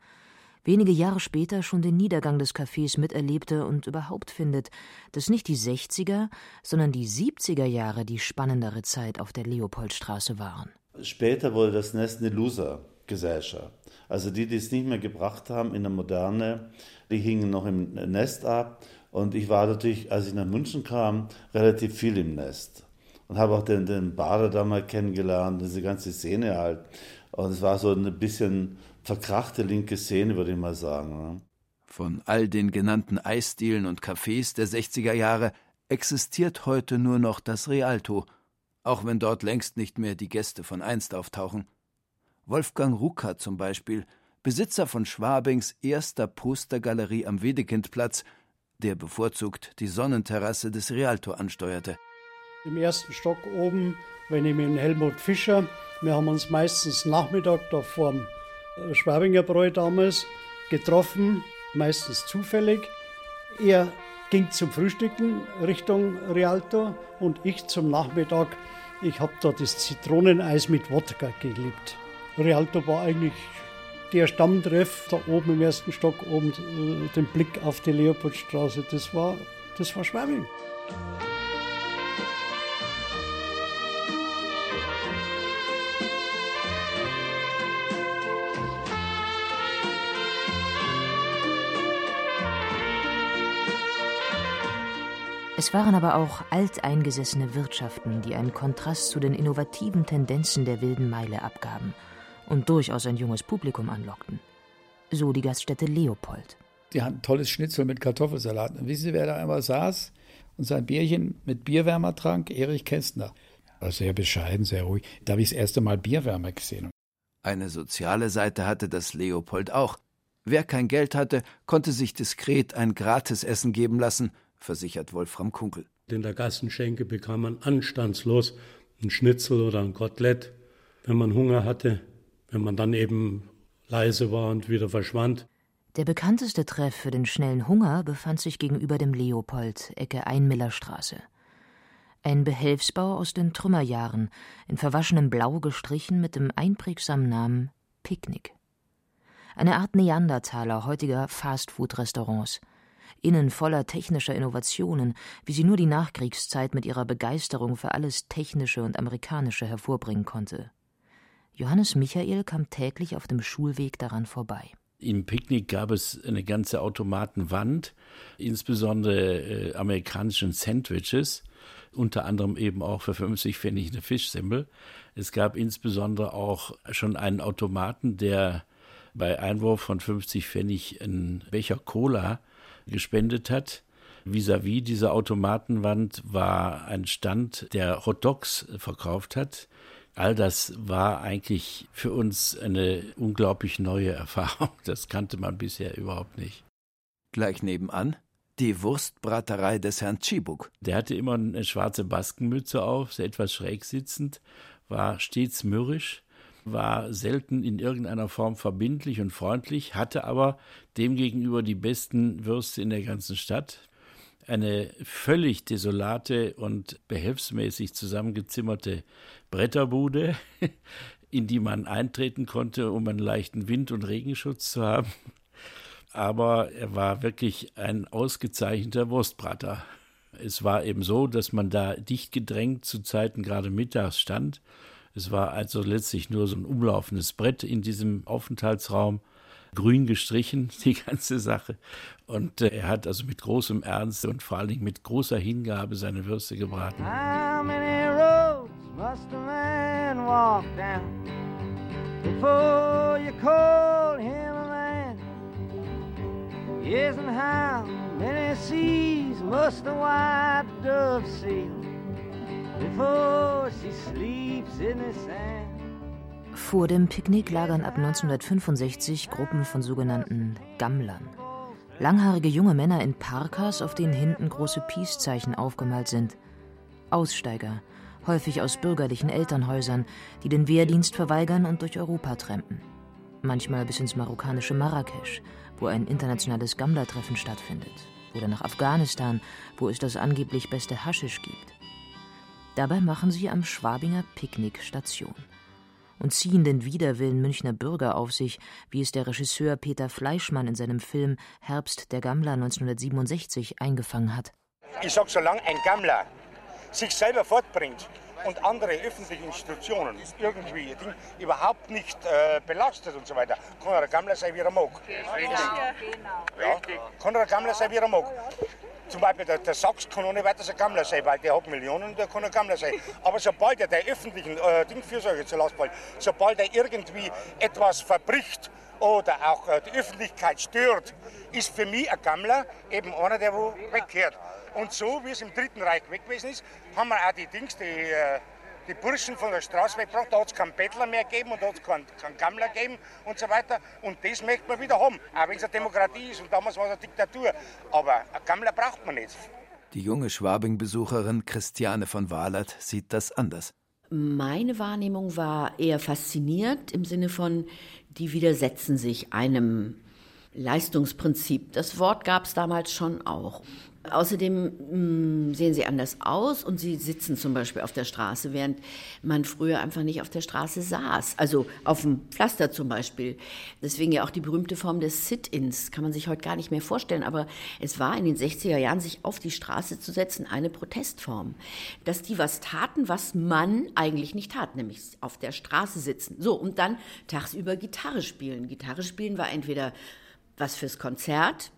Wenige Jahre später schon den Niedergang des Cafés miterlebte und überhaupt findet, dass nicht die 60er, sondern die 70er Jahre die spannendere Zeit auf der Leopoldstraße waren. Später wurde das Nest eine Loser-Gesellschaft. Also die, die es nicht mehr gebracht haben in der Moderne, die hingen noch im Nest ab. Und ich war natürlich, als ich nach München kam, relativ viel im Nest. Und habe auch den, den Bader da mal kennengelernt, diese ganze Szene halt. Und es war so ein bisschen verkrachte linke Szene, würde ich mal sagen. Ne? Von all den genannten Eisdielen und Cafés der 60er Jahre existiert heute nur noch das Rialto, auch wenn dort längst nicht mehr die Gäste von einst auftauchen. Wolfgang Rucker zum Beispiel, Besitzer von Schwabings erster Postergalerie am Wedekindplatz, der bevorzugt die Sonnenterrasse des Rialto ansteuerte. Im ersten Stock oben, wenn ich mit Helmut Fischer, wir haben uns meistens Nachmittag da vorm Schwabinger Bräu damals getroffen, meistens zufällig. Er ging zum Frühstücken Richtung Rialto und ich zum Nachmittag. Ich habe da das Zitroneneis mit Wodka geliebt. Rialto war eigentlich der Stammtreff da oben im ersten Stock, oben äh, den Blick auf die Leopoldstraße. Das war, das war Schwabing. Es waren aber auch alteingesessene Wirtschaften, die einen Kontrast zu den innovativen Tendenzen der wilden Meile abgaben und durchaus ein junges Publikum anlockten. So die Gaststätte Leopold. Die hatten tolles Schnitzel mit Kartoffelsalat. Und wissen Sie, wer da einmal saß und sein Bierchen mit Bierwärmer trank? Erich Kästner. War sehr bescheiden, sehr ruhig. Da habe ich das erste Mal Bierwärmer gesehen. Eine soziale Seite hatte das Leopold auch. Wer kein Geld hatte, konnte sich diskret ein Gratisessen geben lassen, versichert Wolfram Kunkel. In der Gassenschenke bekam man anstandslos ein Schnitzel oder ein Kotelett, wenn man Hunger hatte wenn man dann eben leise war und wieder verschwand. Der bekannteste Treff für den schnellen Hunger befand sich gegenüber dem Leopold, Ecke Einmillerstraße. Ein Behelfsbau aus den Trümmerjahren, in verwaschenem Blau gestrichen mit dem einprägsamen Namen Picknick. Eine Art Neandertaler heutiger Fastfood-Restaurants. Innen voller technischer Innovationen, wie sie nur die Nachkriegszeit mit ihrer Begeisterung für alles Technische und Amerikanische hervorbringen konnte. Johannes Michael kam täglich auf dem Schulweg daran vorbei. Im Picknick gab es eine ganze Automatenwand, insbesondere äh, amerikanischen Sandwiches, unter anderem eben auch für 50 Pfennig eine Fischsemmel. Es gab insbesondere auch schon einen Automaten, der bei Einwurf von 50 Pfennig einen Becher Cola gespendet hat. Vis-à-vis -vis dieser Automatenwand war ein Stand, der Hot Dogs verkauft hat. All das war eigentlich für uns eine unglaublich neue Erfahrung. Das kannte man bisher überhaupt nicht. Gleich nebenan die Wurstbraterei des Herrn Tschibuk. Der hatte immer eine schwarze Baskenmütze auf, etwas schräg sitzend, war stets mürrisch, war selten in irgendeiner Form verbindlich und freundlich, hatte aber demgegenüber die besten Würste in der ganzen Stadt eine völlig desolate und behelfsmäßig zusammengezimmerte Bretterbude, in die man eintreten konnte, um einen leichten Wind- und Regenschutz zu haben. Aber er war wirklich ein ausgezeichneter Wurstbrater. Es war eben so, dass man da dicht gedrängt zu Zeiten gerade mittags stand. Es war also letztlich nur so ein umlaufendes Brett in diesem Aufenthaltsraum. grün gestrichen, die ganze Sache. Und äh, er hat also mit großem Ernst und vor allen Dingen mit großer Hingabe seine Würste gebraten. How many roads must a man walk down before you call him a man? Yes, and how many seas must a white dove sail Vor dem Picknick lagern ab 1965 Gruppen von sogenannten Gammlern. Langhaarige junge Männer in Parkas, auf denen hinten große Peace-Zeichen aufgemalt sind. Aussteiger, häufig aus bürgerlichen Elternhäusern, die den Wehrdienst verweigern und durch Europa trampen. Manchmal bis ins marokkanische Marrakesch, wo ein internationales Gammler-Treffen stattfindet. Oder nach Afghanistan, wo es das angeblich beste Haschisch gibt. Dabei machen sie am Schwabinger Picknick Station und ziehen den Widerwillen Münchner Bürger auf sich, wie es der Regisseur Peter Fleischmann in seinem Film Herbst der Gammler 1967 eingefangen hat. Ich sag, solange ein Gammler sich selber fortbringt und andere öffentliche Institutionen irgendwie Ding, überhaupt nicht äh, belastet und so weiter, kann er Gammler sein, wie er mag. Ja, kann er Gammler sein, wie er mag. Zum Beispiel der, der Sachs kann ohne weiteres ein Gammler sein, weil der hat Millionen, der kann ein Gammler sein. Aber sobald er der öffentlichen äh, Dingfürsorge zur Last fällt, sobald er irgendwie etwas verbricht oder auch äh, die Öffentlichkeit stört, ist für mich ein Gammler eben einer, der wo wegkehrt. Und so wie es im Dritten Reich weg gewesen ist, haben wir auch die Dings, die, äh, die Burschen von der Straße weggebracht. Da hat es keinen Bettler mehr gegeben und da hat es keinen, keinen Gammler gegeben und so weiter. Und das möchte man wieder haben, auch wenn es eine Demokratie ist und damals war es eine Diktatur. Aber ein Gammler braucht man nicht. Die junge Schwabing-Besucherin Christiane von Wahlert sieht das anders. Meine Wahrnehmung war eher fasziniert im Sinne von, die widersetzen sich einem Leistungsprinzip. Das Wort gab es damals schon auch. Außerdem mh, sehen sie anders aus und sie sitzen zum Beispiel auf der Straße, während man früher einfach nicht auf der Straße saß. Also auf dem Pflaster zum Beispiel. Deswegen ja auch die berühmte Form des Sit-ins. Kann man sich heute gar nicht mehr vorstellen. Aber es war in den 60er Jahren, sich auf die Straße zu setzen, eine Protestform. Dass die was taten, was man eigentlich nicht tat, nämlich auf der Straße sitzen. So, und dann tagsüber Gitarre spielen. Gitarre spielen war entweder was fürs Konzert,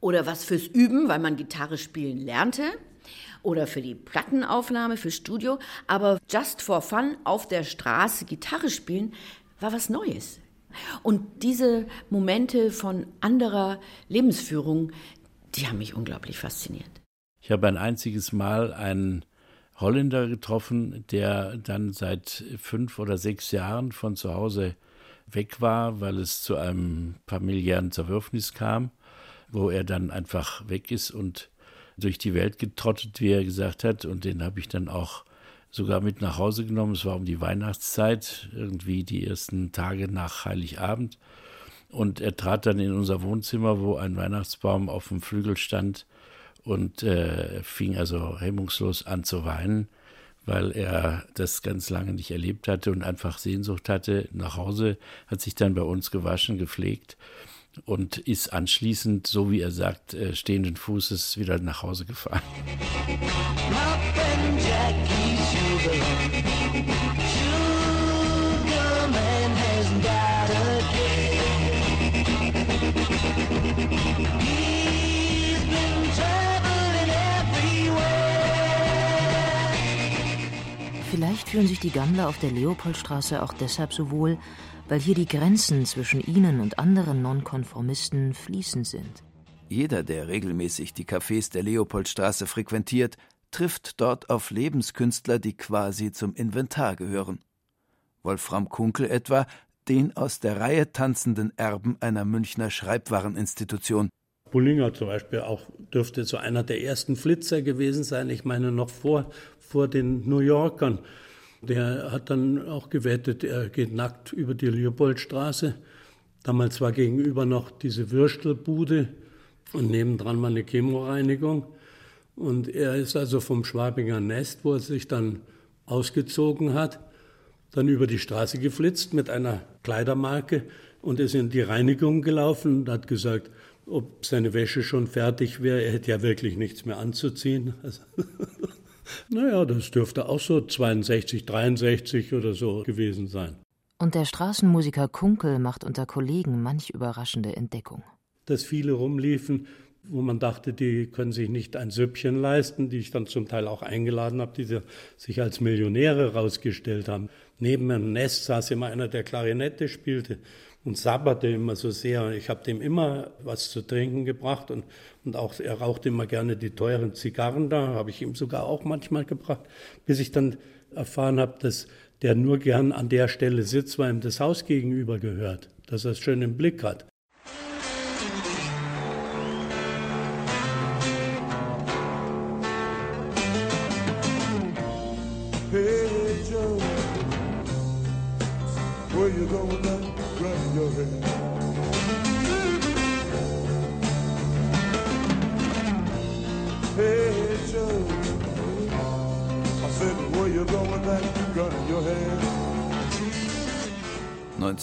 oder was fürs Üben, weil man Gitarre spielen lernte oder für die Plattenaufnahme, fürs Studio. Aber just for fun auf der Straße Gitarre spielen war was Neues. Und diese Momente von anderer Lebensführung, die haben mich unglaublich fasziniert. Ich habe ein einziges Mal einen Holländer getroffen, der dann seit fünf oder sechs Jahren von zu Hause weg war, weil es zu einem familiären Zerwürfnis kam wo er dann einfach weg ist und durch die Welt getrottet, wie er gesagt hat. Und den habe ich dann auch sogar mit nach Hause genommen. Es war um die Weihnachtszeit, irgendwie die ersten Tage nach Heiligabend. Und er trat dann in unser Wohnzimmer, wo ein Weihnachtsbaum auf dem Flügel stand und äh, fing also hemmungslos an zu weinen, weil er das ganz lange nicht erlebt hatte und einfach Sehnsucht hatte nach Hause, hat sich dann bei uns gewaschen, gepflegt und ist anschließend, so wie er sagt, äh, stehenden Fußes wieder nach Hause gefahren. Vielleicht fühlen sich die Gammler auf der Leopoldstraße auch deshalb so wohl, weil hier die Grenzen zwischen ihnen und anderen Nonkonformisten fließend sind. Jeder, der regelmäßig die Cafés der Leopoldstraße frequentiert, trifft dort auf Lebenskünstler, die quasi zum Inventar gehören. Wolfram Kunkel etwa, den aus der Reihe tanzenden Erben einer Münchner Schreibwareninstitution. Bullinger zum Beispiel auch dürfte so einer der ersten Flitzer gewesen sein. Ich meine noch vor, vor den New Yorkern. Der hat dann auch gewettet, er geht nackt über die Leopoldstraße. Damals war gegenüber noch diese Würstelbude und nebendran war eine Chemoreinigung. Und er ist also vom Schwabinger Nest, wo er sich dann ausgezogen hat, dann über die Straße geflitzt mit einer Kleidermarke und ist in die Reinigung gelaufen und hat gesagt, ob seine Wäsche schon fertig wäre. Er hätte ja wirklich nichts mehr anzuziehen. Also naja, das dürfte auch so 62, 63 oder so gewesen sein. Und der Straßenmusiker Kunkel macht unter Kollegen manch überraschende Entdeckung. Dass viele rumliefen, wo man dachte, die können sich nicht ein Süppchen leisten, die ich dann zum Teil auch eingeladen habe, die sich als Millionäre rausgestellt haben. Neben einem Nest saß immer einer, der Klarinette spielte und sabberte immer so sehr. Ich habe dem immer was zu trinken gebracht und, und auch er rauchte immer gerne die teuren Zigarren da, habe ich ihm sogar auch manchmal gebracht, bis ich dann erfahren habe, dass der nur gern an der Stelle sitzt, weil ihm das Haus gegenüber gehört, dass er es schön im Blick hat.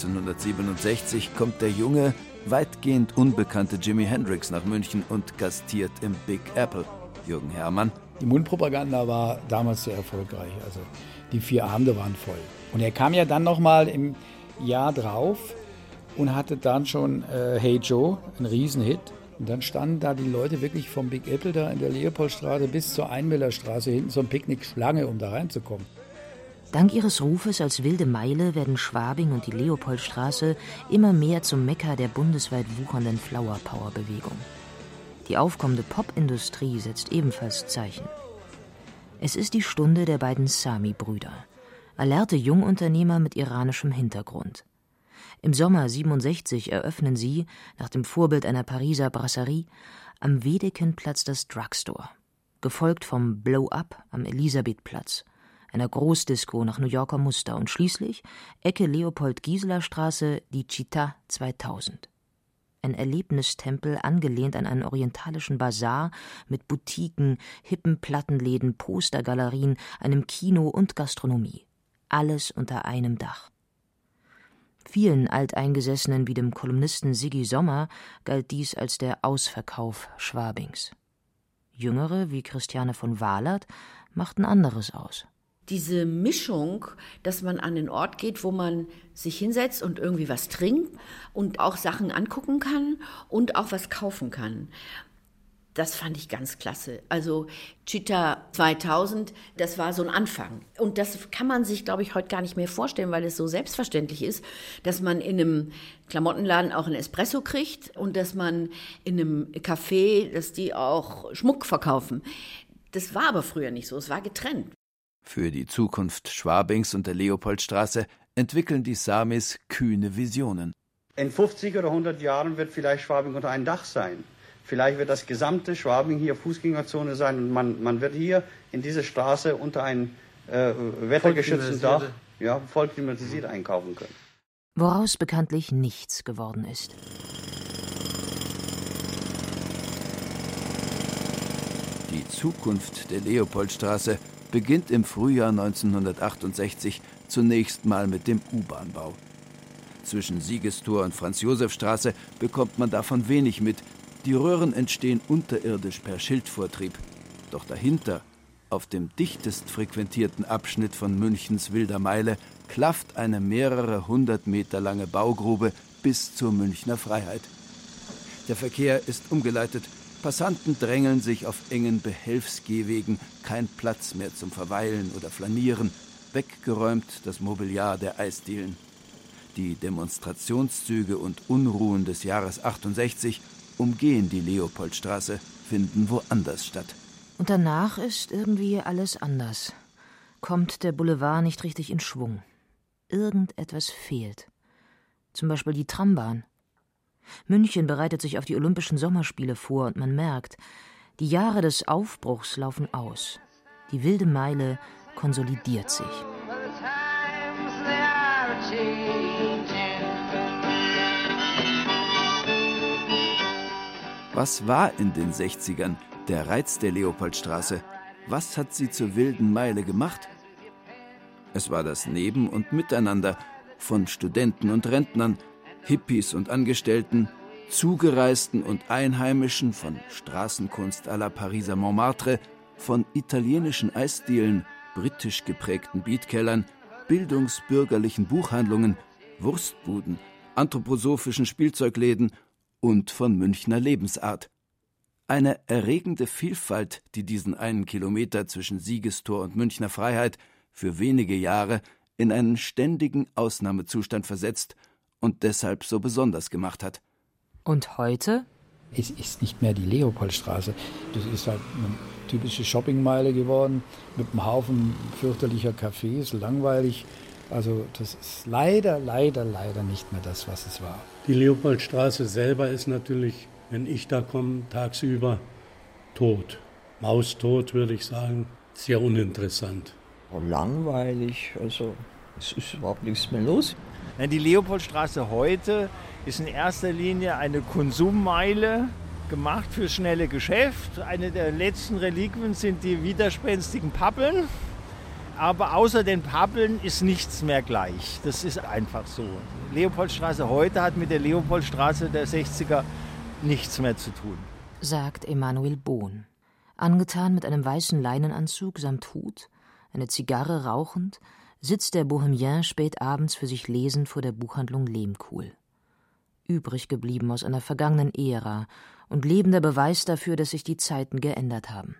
1967 kommt der junge, weitgehend unbekannte Jimi Hendrix nach München und gastiert im Big Apple. Jürgen Herrmann. Die Mundpropaganda war damals sehr erfolgreich. Also die vier Abende waren voll. Und er kam ja dann nochmal im Jahr drauf und hatte dann schon äh, Hey Joe, ein Riesenhit. Und dann standen da die Leute wirklich vom Big Apple da in der Leopoldstraße bis zur Einmillerstraße hinten zum Picknick Schlange, um da reinzukommen. Dank ihres Rufes als wilde Meile werden Schwabing und die Leopoldstraße immer mehr zum Mekka der bundesweit wuchernden Flower Power Bewegung. Die aufkommende Popindustrie setzt ebenfalls Zeichen. Es ist die Stunde der beiden Sami-Brüder, alerte Jungunternehmer mit iranischem Hintergrund. Im Sommer 67 eröffnen sie, nach dem Vorbild einer Pariser Brasserie, am Wedekinplatz das Drugstore, gefolgt vom Blow Up am Elisabethplatz, einer Großdisco nach New Yorker Muster und schließlich Ecke Leopold-Gieseler-Straße die Chita 2000. Ein Erlebnistempel angelehnt an einen orientalischen Bazar mit Boutiquen, hippen Plattenläden, Postergalerien, einem Kino und Gastronomie. Alles unter einem Dach. Vielen Alteingesessenen wie dem Kolumnisten Siggi Sommer galt dies als der Ausverkauf Schwabings. Jüngere wie Christiane von Wahlert machten anderes aus diese Mischung, dass man an den Ort geht, wo man sich hinsetzt und irgendwie was trinkt und auch Sachen angucken kann und auch was kaufen kann. Das fand ich ganz klasse. Also Cheetah 2000, das war so ein Anfang. Und das kann man sich, glaube ich, heute gar nicht mehr vorstellen, weil es so selbstverständlich ist, dass man in einem Klamottenladen auch ein Espresso kriegt und dass man in einem Café, dass die auch Schmuck verkaufen. Das war aber früher nicht so. Es war getrennt. Für die Zukunft Schwabings und der Leopoldstraße entwickeln die Samis kühne Visionen. In 50 oder 100 Jahren wird vielleicht Schwabing unter ein Dach sein. Vielleicht wird das gesamte Schwabing hier Fußgängerzone sein und man, man wird hier in dieser Straße unter ein äh, wettergeschützten Dach ja, voll klimatisiert einkaufen können. Woraus bekanntlich nichts geworden ist. Die Zukunft der Leopoldstraße beginnt im Frühjahr 1968 zunächst mal mit dem U-Bahn-Bau. Zwischen Siegestor und Franz-Josef-Straße bekommt man davon wenig mit. Die Röhren entstehen unterirdisch per Schildvortrieb. Doch dahinter, auf dem dichtest frequentierten Abschnitt von Münchens Wilder Meile, klafft eine mehrere hundert Meter lange Baugrube bis zur Münchner Freiheit. Der Verkehr ist umgeleitet Passanten drängeln sich auf engen Behelfsgehwegen, kein Platz mehr zum Verweilen oder Flanieren, weggeräumt das Mobiliar der Eisdielen. Die Demonstrationszüge und Unruhen des Jahres 68 umgehen die Leopoldstraße, finden woanders statt. Und danach ist irgendwie alles anders. Kommt der Boulevard nicht richtig in Schwung. Irgendetwas fehlt. Zum Beispiel die Trambahn. München bereitet sich auf die Olympischen Sommerspiele vor und man merkt, die Jahre des Aufbruchs laufen aus. Die wilde Meile konsolidiert sich. Was war in den 60ern der Reiz der Leopoldstraße? Was hat sie zur wilden Meile gemacht? Es war das Neben- und Miteinander von Studenten und Rentnern, Hippies und Angestellten, Zugereisten und Einheimischen von Straßenkunst à la Pariser Montmartre, von italienischen Eisdielen, britisch geprägten Beatkellern, bildungsbürgerlichen Buchhandlungen, Wurstbuden, anthroposophischen Spielzeugläden und von Münchner Lebensart. Eine erregende Vielfalt, die diesen einen Kilometer zwischen Siegestor und Münchner Freiheit für wenige Jahre in einen ständigen Ausnahmezustand versetzt und deshalb so besonders gemacht hat. Und heute? Es ist nicht mehr die Leopoldstraße. Das ist halt eine typische Shoppingmeile geworden mit einem Haufen fürchterlicher Cafés, langweilig. Also das ist leider, leider, leider nicht mehr das, was es war. Die Leopoldstraße selber ist natürlich wenn ich da komme, tagsüber tot. Maustot, würde ich sagen. Sehr uninteressant. Langweilig, also es ist überhaupt nichts mehr los. Die Leopoldstraße heute ist in erster Linie eine Konsummeile, gemacht für schnelle Geschäft. Eine der letzten Reliquien sind die widerspenstigen Pappeln. Aber außer den Pappeln ist nichts mehr gleich. Das ist einfach so. Leopoldstraße heute hat mit der Leopoldstraße der 60er nichts mehr zu tun. Sagt Emanuel Bohn. Angetan mit einem weißen Leinenanzug samt Hut, eine Zigarre rauchend, sitzt der Bohemien spät abends für sich lesend vor der Buchhandlung Lehmkuhl. Übrig geblieben aus einer vergangenen Ära und lebender Beweis dafür, dass sich die Zeiten geändert haben.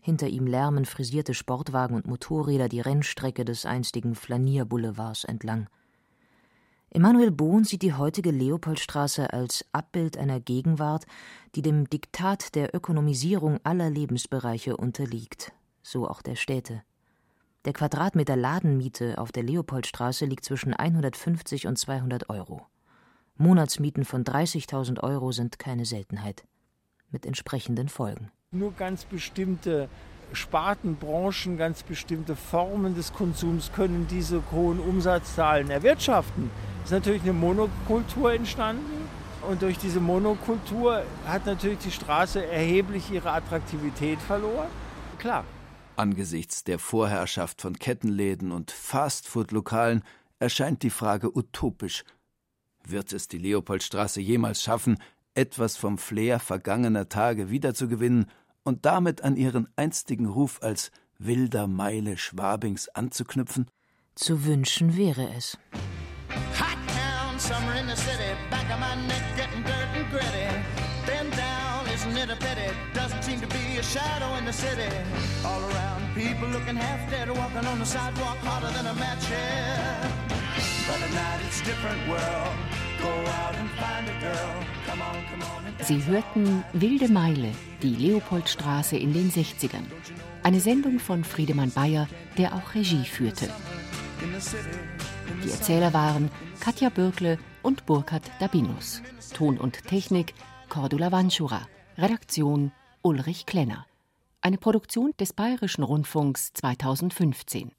Hinter ihm lärmen frisierte Sportwagen und Motorräder die Rennstrecke des einstigen Flanierboulevards entlang. Emanuel Bohn sieht die heutige Leopoldstraße als Abbild einer Gegenwart, die dem Diktat der Ökonomisierung aller Lebensbereiche unterliegt, so auch der Städte. Der Quadratmeter Ladenmiete auf der Leopoldstraße liegt zwischen 150 und 200 Euro. Monatsmieten von 30.000 Euro sind keine Seltenheit. Mit entsprechenden Folgen. Nur ganz bestimmte Sparten, Branchen, ganz bestimmte Formen des Konsums können diese hohen Umsatzzahlen erwirtschaften ist natürlich eine Monokultur entstanden. Und durch diese Monokultur hat natürlich die Straße erheblich ihre Attraktivität verloren. Klar. Angesichts der Vorherrschaft von Kettenläden und Fastfood-Lokalen erscheint die Frage utopisch. Wird es die Leopoldstraße jemals schaffen, etwas vom Flair vergangener Tage wiederzugewinnen und damit an ihren einstigen Ruf als wilder Meile Schwabings anzuknüpfen? Zu wünschen wäre es. Hot town, summer in the city, back of my neck getting dirt and gritty. Bend down, isn't it a pity? Doesn't seem to be a shadow in the city. People looking half dead, walking on the sidewalk harder than a match here. But at night it's different world. Go out and find a girl. Come on, come on. Sie hörten Wilde Meile, die Leopoldstraße in den 60ern. Eine Sendung von Friedemann Bayer, der auch Regie führte. Die Erzähler waren Katja Bürkle und Burkhard Dabinus. Ton und Technik Cordula Wanschura. Redaktion Ulrich Klenner. Eine Produktion des Bayerischen Rundfunks 2015.